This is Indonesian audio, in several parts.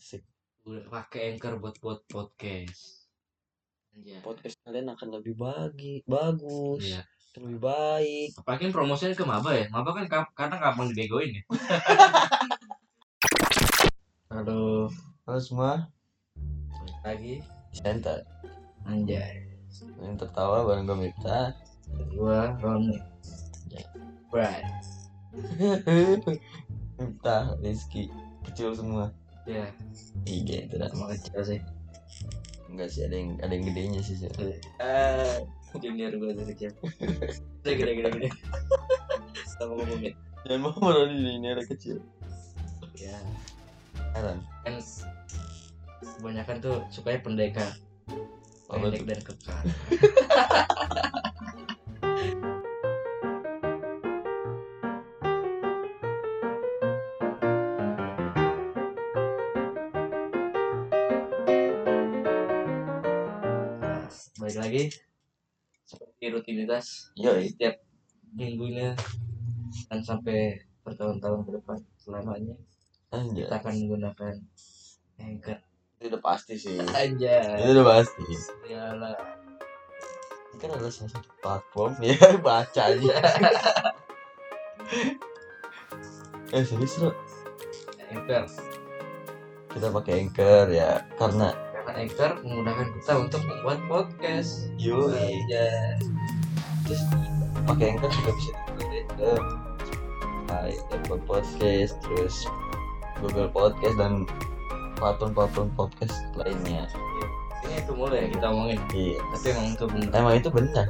asik udah pakai anchor buat buat podcast Anjay. podcast kalian akan lebih bagi bagus Iya. lebih baik Apalagi promosinya ke maba ya. Maba kan kap- kadang gampang dibegoin ya. Halo, halo semua balik lagi. santai Anjay. yang tertawa bareng gue Miftah Gua Roni. Right. Miftah Rizky kecil semua Ya, iya itu dah sama kecil sih. enggak sih ada yang ada yang gedenya sih sih Eh, junior gua dari kecil. Udah gede gede gede. Sama ngomongin. jangan mau ini ada kecil Ya, heran kan kebanyakan tuh sukanya pendekar. Pendek dan kekar. lagi. Seperti rutinitas iya setiap minggunya dan sampai bertahun-tahun ke depan selamanya. Anjay kita akan menggunakan anchor. Itu udah pasti sih. Aja itu udah pasti. Iyalah. Ini kan adalah salah satu platform ya baca aja. Eh serius lo anchor. Kita pakai anchor ya karena karena anchor memudahkan kita untuk membuat podcast. Yo aja terus pakai anchor juga bisa diupload ke Apple Podcast terus Google Podcast dan platform-platform podcast lainnya. Ini itu mulai kita omongin. Iya. Tapi emang itu bener. Emang itu benar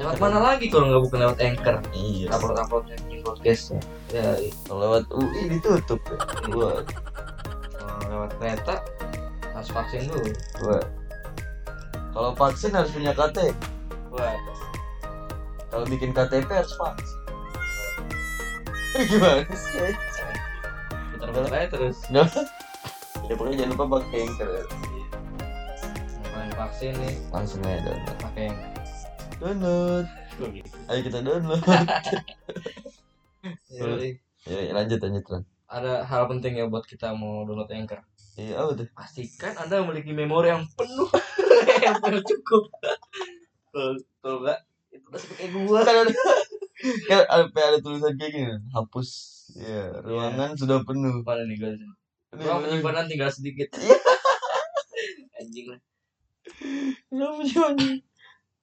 lewat mana lagi kalau nggak bukan lewat anchor? Iya. Upload uploadnya di podcast. Ya kalau lewat UI ditutup. Ya gua kalau lewat kereta harus vaksin dulu. Gua kalau vaksin harus punya KTP wah kalau bikin KTP harus vaksin gimana sih putar-putar aja terus. Ya pokoknya jangan lupa pakai anchor ya. Ngapain vaksin nih. Langsung aja download. Pakai download. Ayo kita download. Ya lanjut lanjut lan ada hal penting ya buat kita mau download Anchor. Iya tuh Pastikan Anda memiliki memori yang penuh, yang penuh cukup. Kalau enggak, itu udah seperti gua. kan ada kan ada, ada tulisan kayak gini hapus ya ruangan sudah penuh Mana nih guys? Ini- penyimpanan tinggal sedikit. Anjing lah. Cuman?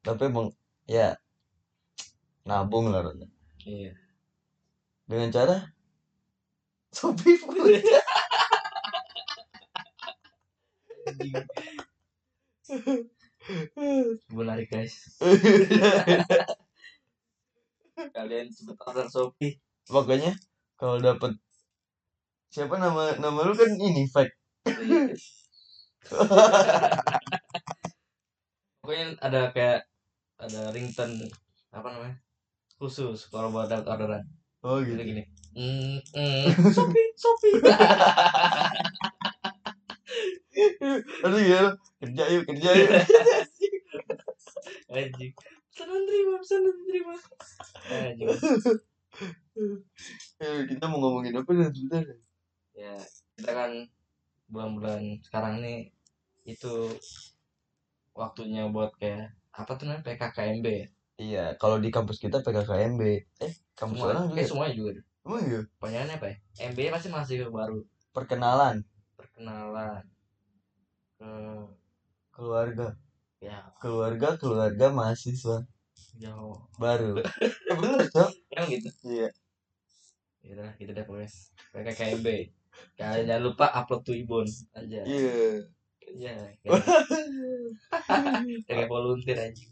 tapi emang ya nabung lah. Iya. dengan cara Shopee Anjing. Menarik guys. Kalian cepet order Shopee. makanya kalau dapat siapa nama nama lu kan ini fake Pokoknya ada kayak ada ringtone apa namanya khusus kalau buat dapat orderan. oh Gitu gitu gini. Mm, mm. aduh ya kerja yuk kerja yuk Anjing. Pesanan terima, pesanan terima. Anjing. Eh, kita mau ngomongin apa nih sebentar Ya, kita kan bulan-bulan sekarang nih itu waktunya buat kayak apa tuh namanya PKKMB ya. iya kalau di kampus kita PKKMB eh kampus Semua, orang juga kayak semuanya juga. emang iya Pertanyaannya apa ya? MB pasti masih baru perkenalan perkenalan ke keluarga ya keluarga keluarga mahasiswa jauh. baru ya bener cok Emang gitu. iya Ya udah, gitu deh pokoknya. PKKMB. Kalian jangan lupa upload tuh Ibon aja. iya Iya. Kayak, volunteer aja.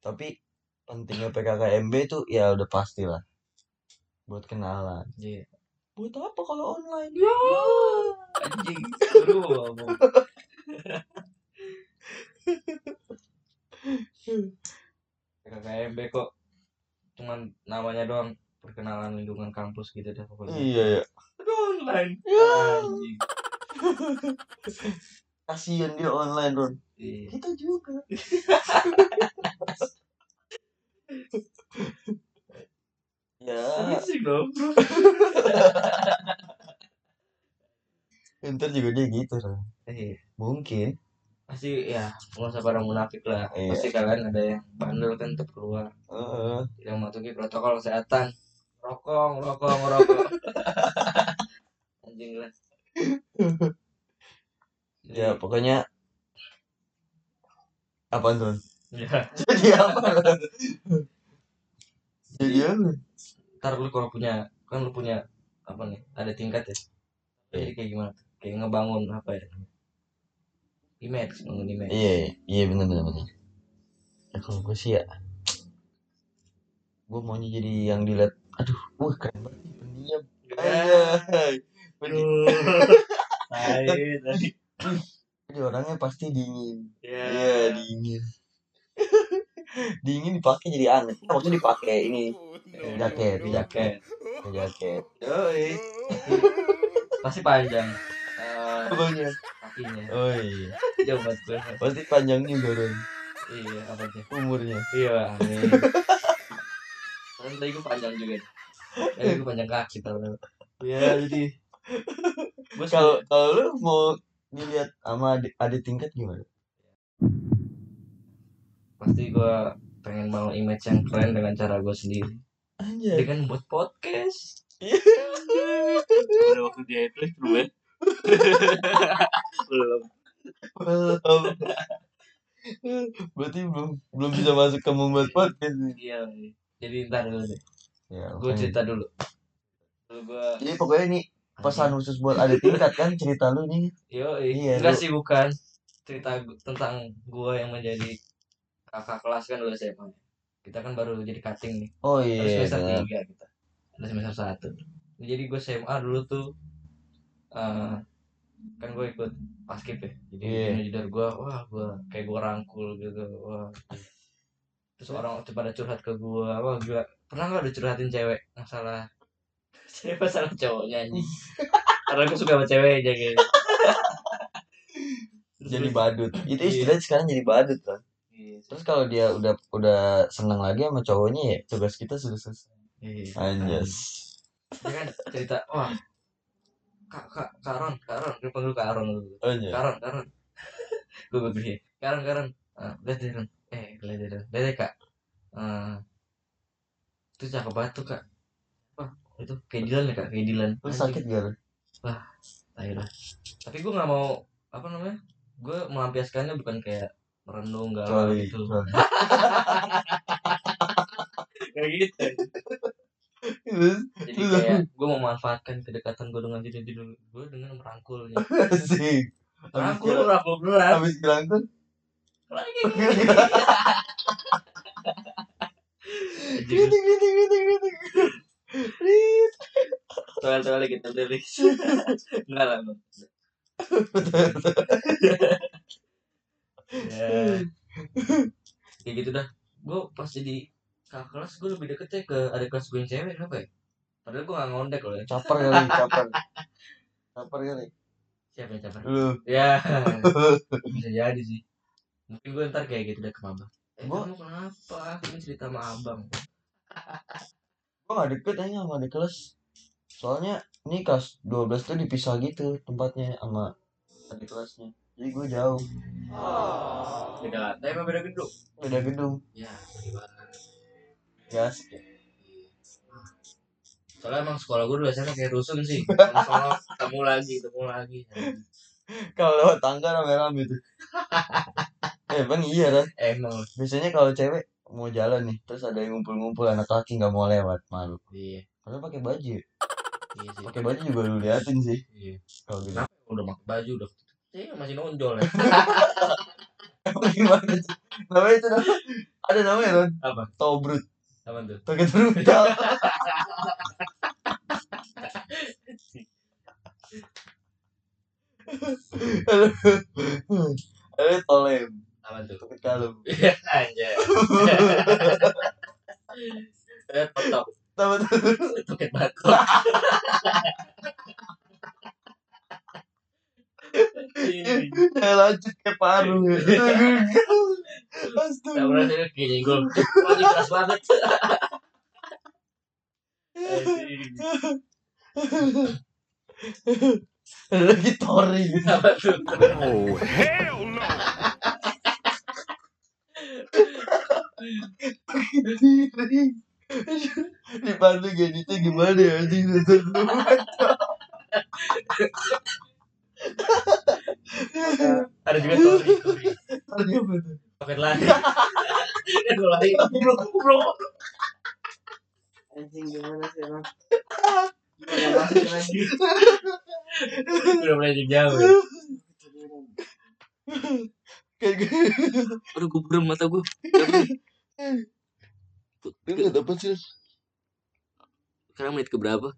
tapi pentingnya PKKMB tuh ya udah pasti lah buat kenalan Iya. buat apa kalau online Ya, anjing. Seru ngomong. PKKMB kok cuman namanya doang perkenalan lingkungan kampus gitu deh pokoknya. iya ya Aduh, online. Ya. Kasian dia online Ron Iya. kita juga ya Asik dong. ya ntar juga dia gitu Ron. Iya. mungkin pasti ya nggak usah pada munafik lah Iya. pasti kalian ada yang bandel kan tetap keluar Heeh. tidak mematuhi protokol kesehatan rokok rokok rokok anjing lah ya pokoknya apa tuh ya jadi apa jadi apa ntar lu kalau punya kan lu punya apa nih ada tingkat ya jadi kayak gimana tuh? Kayak ngebangun apa ya? Image bangun image. Iya iya benar benar benar ya kalau gue sih ya gue maunya jadi yang dilihat aduh wah keren banget nih pendiam. Pendiam. Jadi orangnya pasti dingin. Ya iya dingin. Dingin dipakai jadi aneh. Maksudnya dipakai ini jaket jaket jaket jaket. Yoi. pasti panjang Kakinya. Oh iya. Jauh banget gue. Pasti panjang juga Ron iya apa tuh umurnya. Iya amin kan tadi gue panjang juga. Tadi gue panjang kaki tau ya jadi. Kalau kalau lu mau dilihat sama adik, adik tingkat gimana? Pasti gue pengen bangun image yang keren dengan cara gue sendiri. Anjay. Dengan buat podcast. Iya. udah waktu dia itu ya belum. Belum. Berarti belum belum bisa masuk ke membuat podcast nih. Iya jadi ntar dulu deh. Ya, gue cerita dulu. Dulu gue jadi pokoknya ini pesan khusus buat adik tingkat kan cerita lu nih Yo, Iya, enggak sih bukan. Cerita tentang gua yang menjadi kakak kelas kan dulu SMA. Kita kan baru jadi cutting nih. oh iya semester benar. tiga kita. Ada semester satu. Jadi gue SMA dulu tuh eh kan gue ikut paskib ya. Jadi Iya. yeah. junior gue, wah gue kayak gue rangkul gitu. Wah. Terus orang tuh pada curhat ke gue, wah gila. Pernah nggak dicurhatin cewek masalah cewek masalah cowoknya anjing. Karena gue suka sama cewek aja gitu. Terus jadi badut itu Iya. istilahnya sekarang jadi badut kan Iya, terus kalau dia udah udah seneng lagi sama cowoknya ya tugas kita sudah selesai Iya. anjas Dia kan cerita, wah, kak, kak, kak Ron, kak Ron, gue panggil kak Ron dulu. anjas Kak Ron, kak Ron. gue begini, kak Ron, kak Ron. Ah, lihat Ron, eh, lihat Ron, lihat kak. Ah, itu cakep banget tuh kak. Wah, itu kayak Dilan ya kak, kayak Dilan. lu sakit gak lu Ayo lah. Tapi gue nggak mau, apa namanya? Gue melampiaskannya bukan kayak merenung galau gitu. Kayak gitu. Terus, Jadi kayak gue memanfaatkan kedekatan gue dengan diri diri gue dengan merangkulnya. asik habis Rangkul, kira- rangkul berat. habis dirangkul Lagi. gitu gitu gitu gitu Rit. Soal-soal kita rilis. Enggak lah. Bang. Ya. Kayak gitu dah. Gue pas jadi kakak kelas gue lebih deket ya ke adik kelas gue yang cewek kenapa ya? Padahal gue gak ngondek loh caper kali caper caper kali Siapa yang capek? lu Ya. Bisa jadi sih. Mungkin gue ntar kayak gitu deh ke mama. Eh, Gua- kamu kenapa? Ini cerita sama abang. gua gak deket aja sama adik kelas soalnya ini kelas 12 tuh dipisah gitu tempatnya sama adik kelasnya jadi gue jauh Beda, tapi emang beda gedung. beda gedung Ya, gimana? ya asik ya. Soalnya emang sekolah gue dulu SMA kayak rusun sih. Sama ketemu lagi, ketemu lagi. kalau tangga rame-rame tuh eh bang iya kan Emang. biasanya kalau cewek mau jalan nih terus ada yang ngumpul-ngumpul anak laki nggak mau lewat malu Iya. padahal pakai baju ya. Iya sih. pakai baju juga lu liatin sih Iya. kalau gitu Kenapa udah pakai baju udah Iya masih nonjol ya. gimana namanya itu nama ada namanya Ron Apa? tobrut Apa tuh? pakai teruncal ada tolem Apa tuh? pakai kalung Anjay. Eh, totok. Tahu tuh batu. Jangan lanjut ke paru ya. Tak Astaga. berasa kayak nyenggol. Wah, ini keras banget. ada lagi touring apa tuh Oh, hell no! touring di Bandung editnya gimana ya anjing? Nonton lu ada juga story. Apa tuh pakai lari. Gue lari bro bro anjing gimana sih emang Gak masuk lagi mulai jauh ya. kayak aduh gue burem mata gue nggak dapat sih sekarang menit ke berapa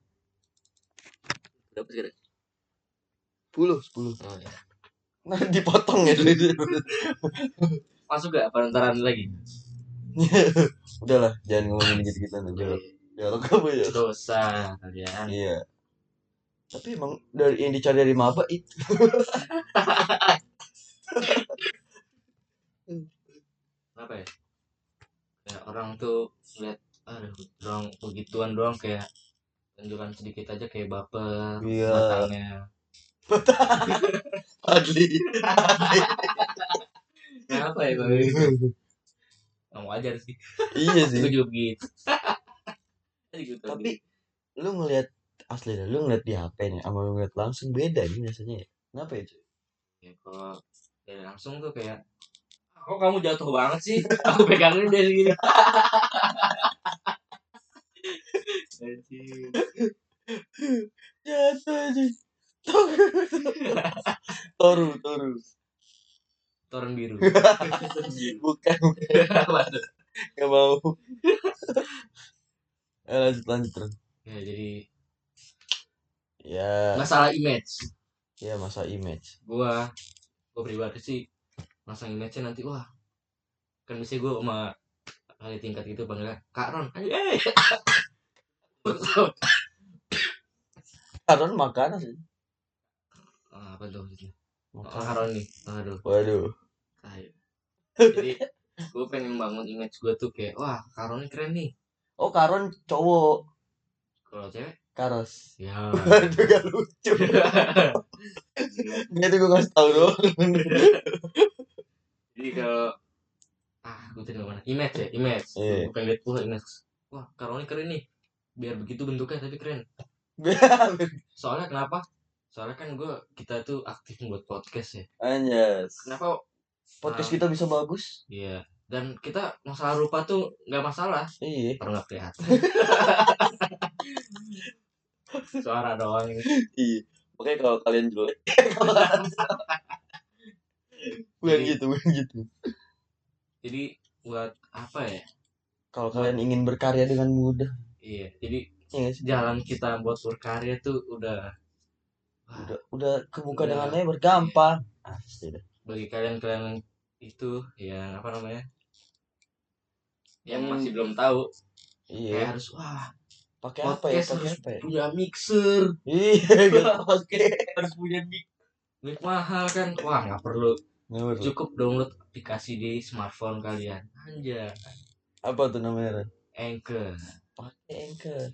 berapa sekarang? Sepuluh sepuluh. Oh, ya. nah dipotong ya dulu masuk gak penantaran lagi? Udahlah jangan ngomongin gitu gitu aja ya kamu ya? Dosa kalian. Iya tapi emang dari yang dicari dari maba itu apa ya? Kayak orang tuh lihat aduh doang begituan doang kayak tunjukan sedikit aja kayak baper Iya. matanya Adli. Kenapa ya kalau gitu nggak wajar sih. Iya gue sih juga begitu. Gitu, tapi lu ngelihat asli lu ngeliat di HP nih sama lu ngeliat langsung beda nih biasanya ya. Kenapa ya cuy ya, kalau dari langsung tuh kayak "Ah, kok kamu jatuh banget sih? Aku pegangin dari gini jatuh aja toru toru. Toren biru. Bukan. Apa tuh? gak mau. Eh, lanjut lanjut ya jadi ya. Masalah image. Ya masa image. Gua gua pribadi sih masang image nya nanti wah. Kan bisa gua sama kali tingkat gitu panggilnya kak Ron eh. Karon makanan sih. Ah, apa tuh oh, makanan. Kak Ron nih. Aduh. Waduh. Tai. jadi gua pengen bangun image gua tuh kayak wah Kak Ron ini keren nih. Oh Karon cowok. Kalau cewek Karos. Ya. Aduh gak lucu. Nggak itu gue kasih tau doang. Jadi kalau ah gue tadi mana? Image ya image. Pengen lihat wah image. Wah Kak Ron ini keren nih. Biar begitu bentuknya tapi keren. Soalnya kenapa? Soalnya kan gue kita tuh aktif buat podcast ya. Anjas kenapa? Podcast Ah. kita bisa bagus. Iya. Dan kita masalah rupa tuh nggak masalah. Iya. Nggak kelihatan suara doang ini. Iya. Oke kalau kalian jelek Bukan Jadi- gitu Bukan gitu. Jadi buat apa ya? Kalau kalian ingin berkarya dengan mudah. Iya jadi Iya nggak sih? jalan kita buat berkarya tuh udah Udah, udah kebuka Udah. dengan lebar Gampang Asli dah bagi kalian-kalian itu yang apa namanya? Yang Hmm. masih belum tahu kayak Iya harus wah Pakai apa ya? Pakai apa ya? punya mixer. Iya gitu. Oke harus punya mic mic mahal kan? Wah nggak perlu. Nggak perlu. cukup download aplikasi di smartphone kalian. Anjay. Apa tuh namanya Ren? Anchor. Pakai Anchor.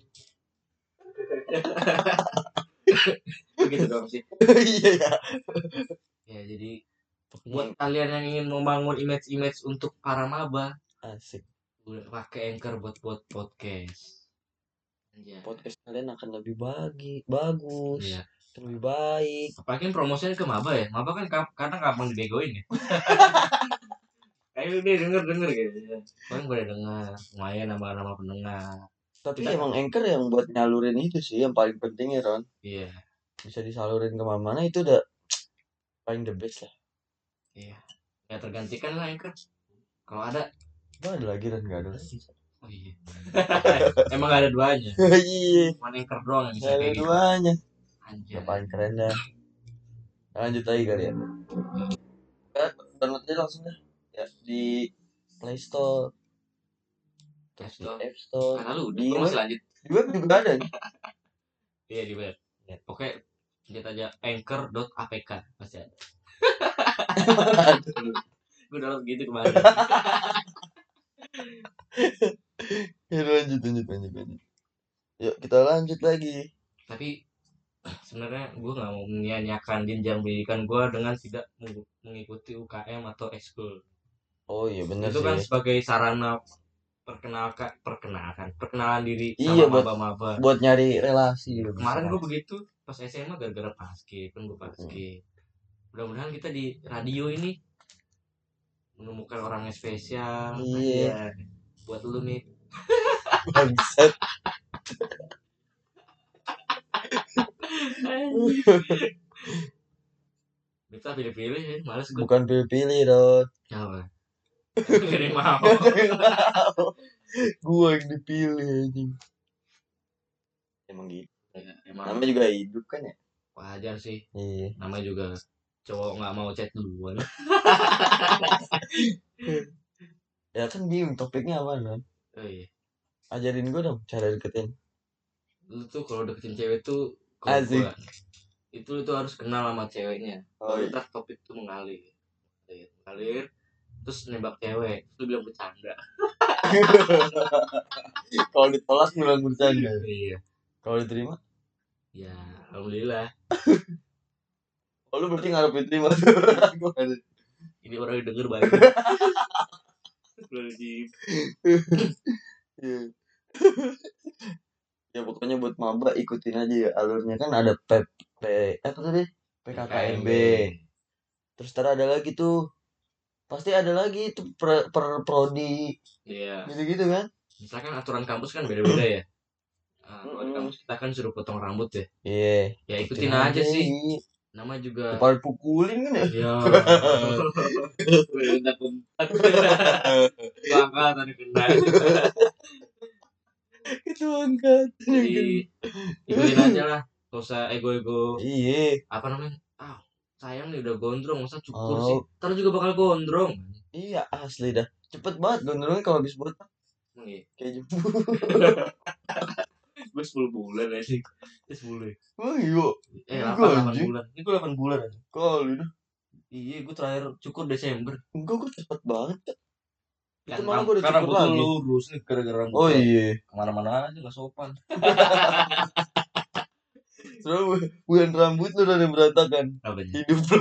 Begitu dong sih. Iya ya. Ya jadi Pakai buat kalian yang ingin membangun image-image untuk para maba Asik. pakai Anchor buat buat podcast Anjay. Podcast kalian akan lebih bagi Bagus Iya. Lebih baik. Apalagi promosinya ke maba ya. Maba kan kap- kadang gampang dibegoin ya. Ayo deh denger denger gitu paling boleh denger lumayan nama nama pendengar. Tapi Kita- emang Anchor yang buat nyalurin itu sih yang paling penting ya Ron. Iya. Bisa disalurin ke mana-mana itu udah paling the best lah. Iya. Ya tergantikan lah Anchor. Kalau ada. Apa ada lagi Ron? Gak ada lagi oh iya. Emang gak ada duanya? Iya. Cuma Anchor doang yang bisa ada kayak gitu? duanya. Anjay. Yang paling keren dah Lanjut lagi kali ya. Eh, Download aja langsung dah. Ya di Play Store. Terus di App Store. App Store. Karena lu? Di masih lanjut. Di web juga ada. Iya di web. Ya. oke lihat aja. Anchor.apk pasti ada. Gue download gitu kemarin Ya lanjut lanjut lanjut lanjut. Yuk kita lanjut lagi. Tapi sebenarnya gue nggak mau menyanyiakan jenjang pendidikan gue dengan tidak meng- mengikuti UKM atau ekskul. Oh iya bener itu sih. kan sebagai sarana perkenalkan perkenalkan perkenalan diri Iya, sama buat- maba-maba. buat nyari relasi gitu. kemarin gue begitu pas SMA gara-gara basket kan gue basket. Mudah-mudahan kita di radio ini menemukan orang yang spesial. Iya. Aja. Buat lu nih bangsat. Kita pilih-pilih ya. Males gue bukan pilih-pilih Rod apa gak ada mau. Gua yang dipilih anjing. Emang gitu. Ya, emang. Namanya juga hidup kan ya? Wajar sih. Iya. Namanya juga cowok nggak mau chat duluan ya kan bingung topiknya apa Rod oh, iya. ajarin gua dong cara deketin. Lu tuh kalau deketin cewek tuh Asik. gua, itu lu tuh harus kenal sama ceweknya. Oh iya. ntar topik tuh mengalir. Mengalir, mengalir terus nembak cewek lu bilang bercanda. Kalau ditolak bilang bercanda. Iya. Kalau diterima? Ya alhamdulillah. Oh lu berarti ngarep diterima ini orang yang denger banyak Astagfirullahaladzim. Ya pokoknya buat maba ikutin aja ya alurnya. Kan ada P, P apa tadi? PKKMB terus ntar ada lagi tuh. Pasti ada lagi itu per, per prodi. Iya. Gitu gitu kan? Misalkan aturan kampus kan beda-beda ya. Nah, kalau di kampus kita kan suruh potong rambut ya. Iya. Ya ikutin aja sih nama juga Depan pukulin kan ya? Ya bentak bangga tadi kena. Itu angkat jadi ikutin aja lah. Gak usah ego-ego. Iya. Apa namanya? Ah sayang nih udah gondrong. Masa cukur Oh. sih? Ntar juga bakal gondrong. Iya asli dah. Cepet banget gondrongnya kalau habis botak. Iya? kayak jemput gue 10 bulan ya sih 10 ya oh iya. Eh Enggak, 8, 8 anjing. bulan. Ini gue 8 bulan aja kali dah. Iya gue terakhir cukur Desember. Enggak gue cepet banget kan malah gua udah karena cukur rambut lagi. lu lurus nih gara-gara rambut oh iya. Ke mana-mana aja gak sopan. Soalnya bukan rambut lu udah berantakan. Apa nih hidup lu.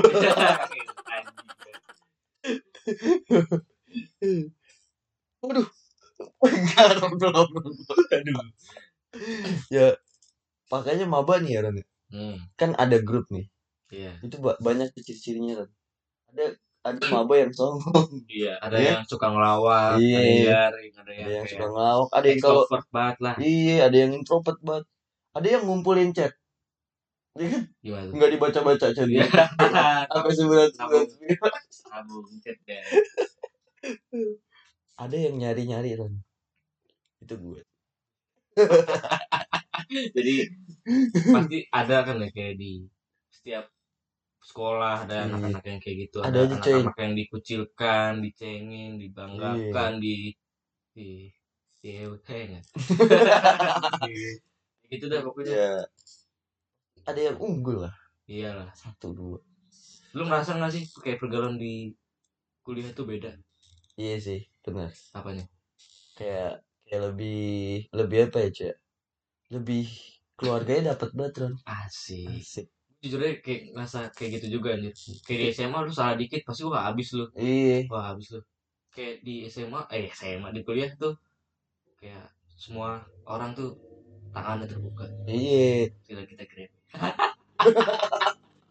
Waduh. Belum, belum. aduh Ya, makanya maba nih ya, Ron. hmm Kan ada grup nih. iya Itu ba- banyak ciri-cirinya, Ron. Ada ada maba yang sombong, iya ada Iya. yang suka ngelawak Iya. ada yang ada yang, ada yang suka ngelawak, ada yang kalau banget lah iya, ada yang introvert banget. Ada yang ngumpulin chat. Iya kan? gimana Enggak dibaca-baca chat Iya. dia. Sampai sembilan sembilan sembilan. sabung chat ya Ada yang nyari-nyari, Ron. Itu gue. jadi pasti ada kan ya kayak di setiap sekolah ada Iya. anak-anak yang kayak gitu Ada anak-anak yang dikucilkan dicengin dibanggakan Iya. di di di kayaknya gitu dah pokoknya Ya. Ada yang unggul lah. iyalah Satu, dua. lu ngerasa nggak sih kayak pergaulan di kuliah tuh beda Iya sih, benar. apanya kayak kayak lebih lebih apa ya cek? Lebih keluarganya dapat banget Ron. Asik. Asik. Jujur aja kayak ngerasa kayak gitu juga anjir. Kayak di SMA lu salah dikit pasti wah habis lu. Iya. Wah habis lu. Kayak di SMA eh SMA di kuliah tuh kayak semua orang tuh tangannya terbuka. Iya. Sila kita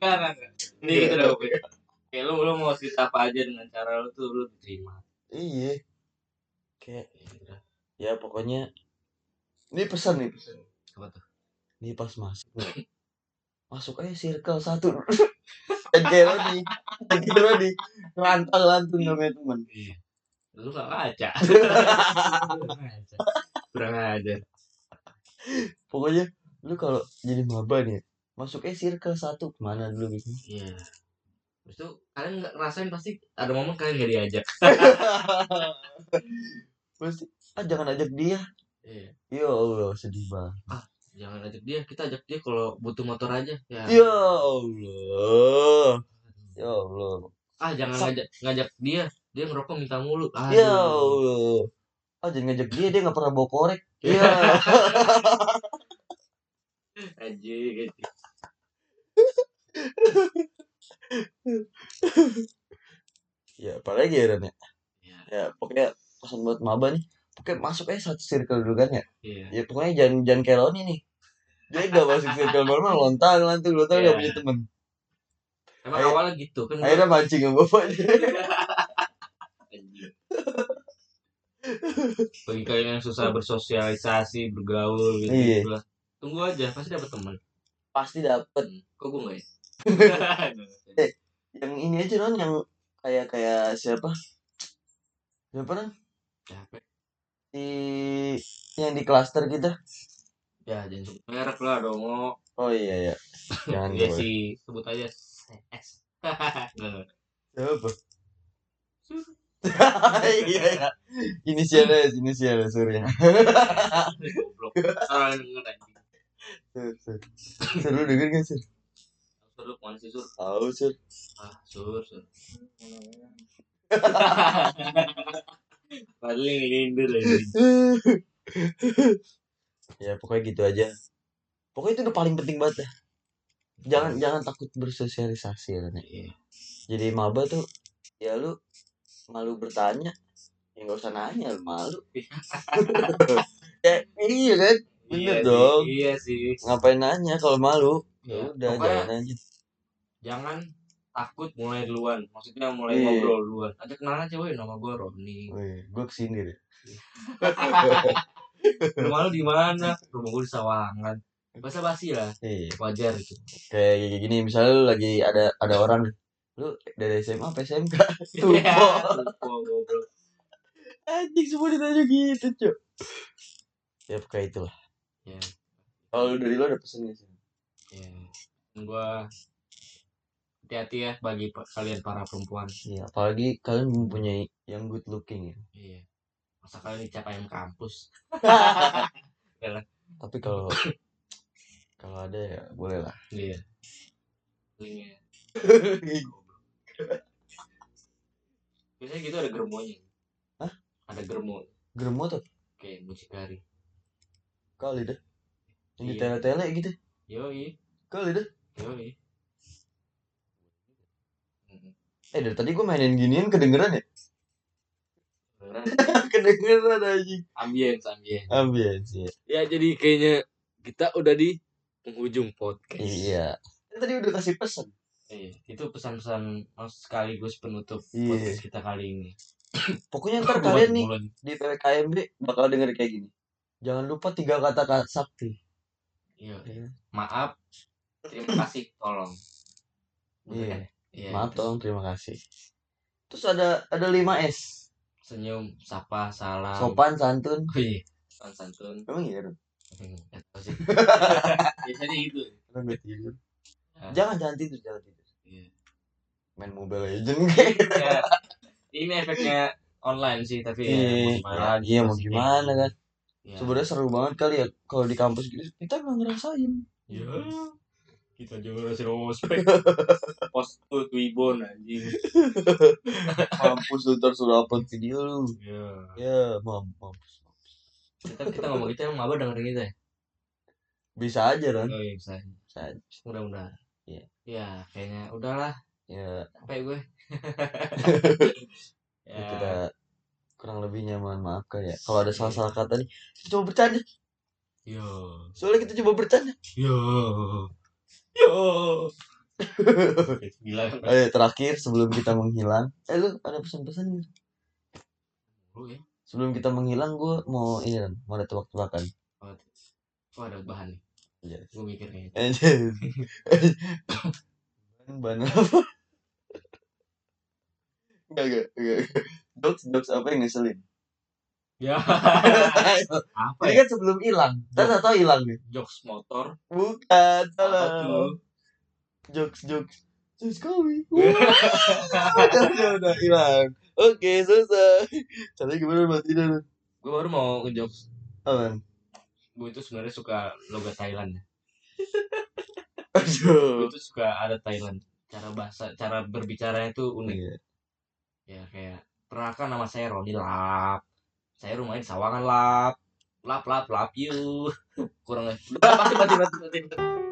enggak, enggak. Ini gitu dah pokoknya. Kayak lu, lu mau cerita apa aja dengan cara lu tuh lu diterima. iya. Kayak Kayak gitu. Ya pokoknya ini pesan nih pesan Apa tuh? ini pas masuk masuk aja circle satu kayak Rodi dan kayak Rodi rantang lantun namanya teman Iya. Lu gak ngaca. Kurang aja. Kurang aja. pokoknya lu kalau jadi maba nih masuk aja circle satu ke mana dulu gitu Iya. Terus tuh kalian nggak ngerasain pasti ada momen kalian gak diajak. pasti ah jangan ajak dia Iya. ya Allah sedih banget Jangan ajak dia, kita ajak dia kalau butuh motor aja. Ya. ya Allah ya Allah Ah jangan Sa- ngajak ngajak dia, dia ngerokok minta mulu. Aduh. Ya Allah. Ah jangan ngajak dia, dia gak pernah bawa korek. Ya. Anjing, anjing. ya apalagi ya Ren ya Iya. ya pokoknya pesan buat maba nih pokoknya masuk aja satu circle dulu kan ya Iya. ya pokoknya jangan jangan kayak Roni nih dia gak masuk circle normal lontang lantung lontang Iya. gak punya temen Emang Ayo. awalnya gitu kan. akhirnya mancing sama bapaknya. Bagi kalian yang susah bersosialisasi, bergaul gitu, Iya. gitu lah. Tunggu aja, pasti dapat teman. pasti dapet Kok gue enggak ya? yang ini aja non yang kayak kayak siapa siapa non Capek. Di yang di klaster kita Ya, jangan sebut merek lah dong. Oh, iya ya jangan Iya boleh. sih, sebut aja S. Siapa iya ya inisialnya inisialnya surya. Orang denger. Sur, sur. Sur, lu denger gak sur Sur, lu ke mana sih, Sur? tahu sur Ah, Sur, Sur. Paling lindur anjing. ya pokoknya gitu aja pokoknya itu udah paling penting banget dah jangan jangan takut bersosialisasi ya kan ya. Iya. jadi maba tuh ya lu malu bertanya ya nggak usah nanya lu malu ya iya kan Bener Iya dong. Iya sih. ngapain nanya kalau malu ya Iya. udah jangan aja jangan takut mulai duluan. Maksudnya mulai Iya. ngobrol duluan. Aja kenalan aja, woi, nama gue Roni. Gue ke sini deh Rumah lu di mana? Rumah gue di Sawangan. Bahasa basi lah, iya wajar gitu. kayak gini misalnya lu lagi ada ada orang lu dari SMA apa SMK Tuh, goblok. anjing semua ditanya gitu cok ya kayak itulah Ya, kalau lu dari lu ada pesennya sih ya. Gua hati-hati ya bagi kalian para perempuan. Iya, apalagi kalian mempunyai yang good looking ya. Iya. Masa kalian dicap ayam kampus? Tapi kalau kalau ada ya boleh lah. Iya. Linknya. Biasanya gitu ada germonya. Hah? Ada germo Germo tuh kayak mucikari. kali. Yang di Iya. tele-tele gitu. Yoi, Kali dah. yoi. Eh dari tadi gue mainin ginian kedengeran ya? Kedengeran anjing. Ambience, ambience. Ambience ya. Ya jadi kayaknya kita udah di penghujung podcast. Iya. Kan Tadi udah kasih pesan. Iya, itu pesan-pesan sekaligus penutup Iya. podcast kita kali ini. Pokoknya ntar kalian nih bulan. di PPKMB bakal denger kayak gini. Jangan lupa tiga kata kata sakti. Iya. Iya. Maaf, terima kasih, tolong. Iya. Iya. Maaf terus tolong terima kasih. Terus ada ada 5 S. Senyum, sapa, salam. Sopan, santun. Oh, iya. Sopan santun. Emang iya dong. Sih. Biasanya gitu. Emang. Ah. Jangan jangan tidur, jangan tidur. Iya. Main Mobile Legend kayak. Ya, ini efeknya online sih, tapi ya, mau Iya, gimana iya, lagi iya, mau gimana gitu. kan? Ya. Sebenarnya seru banget kali ya kalau di kampus gitu. Kita nggak ngerasain. Ya, kita juga masih ospek. Post tuh Twibbon anjing. Mampus lu ntar suruh upload video lu. Ya. Ya, mam, mampus. Kita kita ngomong gitu yang maba dengerin kita ya. Bisa aja kan? Oh iya bisa. Bisa aja. Mudah-mudahan. Iya. Ya, kayaknya udahlah. Ya, Capek gue. ya. kita kurang lebihnya mohon maaf ya. Kalau ada salah-salah kata nih, kita coba bercanda. Yo. Soalnya kita coba bercanda. Yo. Yo. Gila. Ayo terakhir sebelum kita menghilang. Eh lu ada pesan-pesan nggak? Ya. Sebelum kita menghilang gue mau ini kan, mau ada tebak-tebakan. Oh, oh ada bahan nih. Iya. Gue mikir kayaknya. Anjir. Ban ban apa? Enggak, enggak, enggak. Jokes, jokes apa yang ngeselin? Ya. Apa Ini ya? kan sebelum hilang. Ntar tau hilang nih. Jokes motor. Bukan, Apa salah. Jokes, jokes. Jokes kami. udah, udah hilang. Oke, selesai. Caranya gimana mati dah? Gue baru mau ngejokes. Aman. Gue itu sebenarnya suka logat Thailand. Aduh. Gue itu suka ada Thailand. Cara bahasa, cara berbicaranya itu unik. Iya. Ya kayak perkenalkan nama saya Roni Lap. Saya rumahnya di Sawangan Lap. Lap lap lap you. Kurang mati mati mati mati.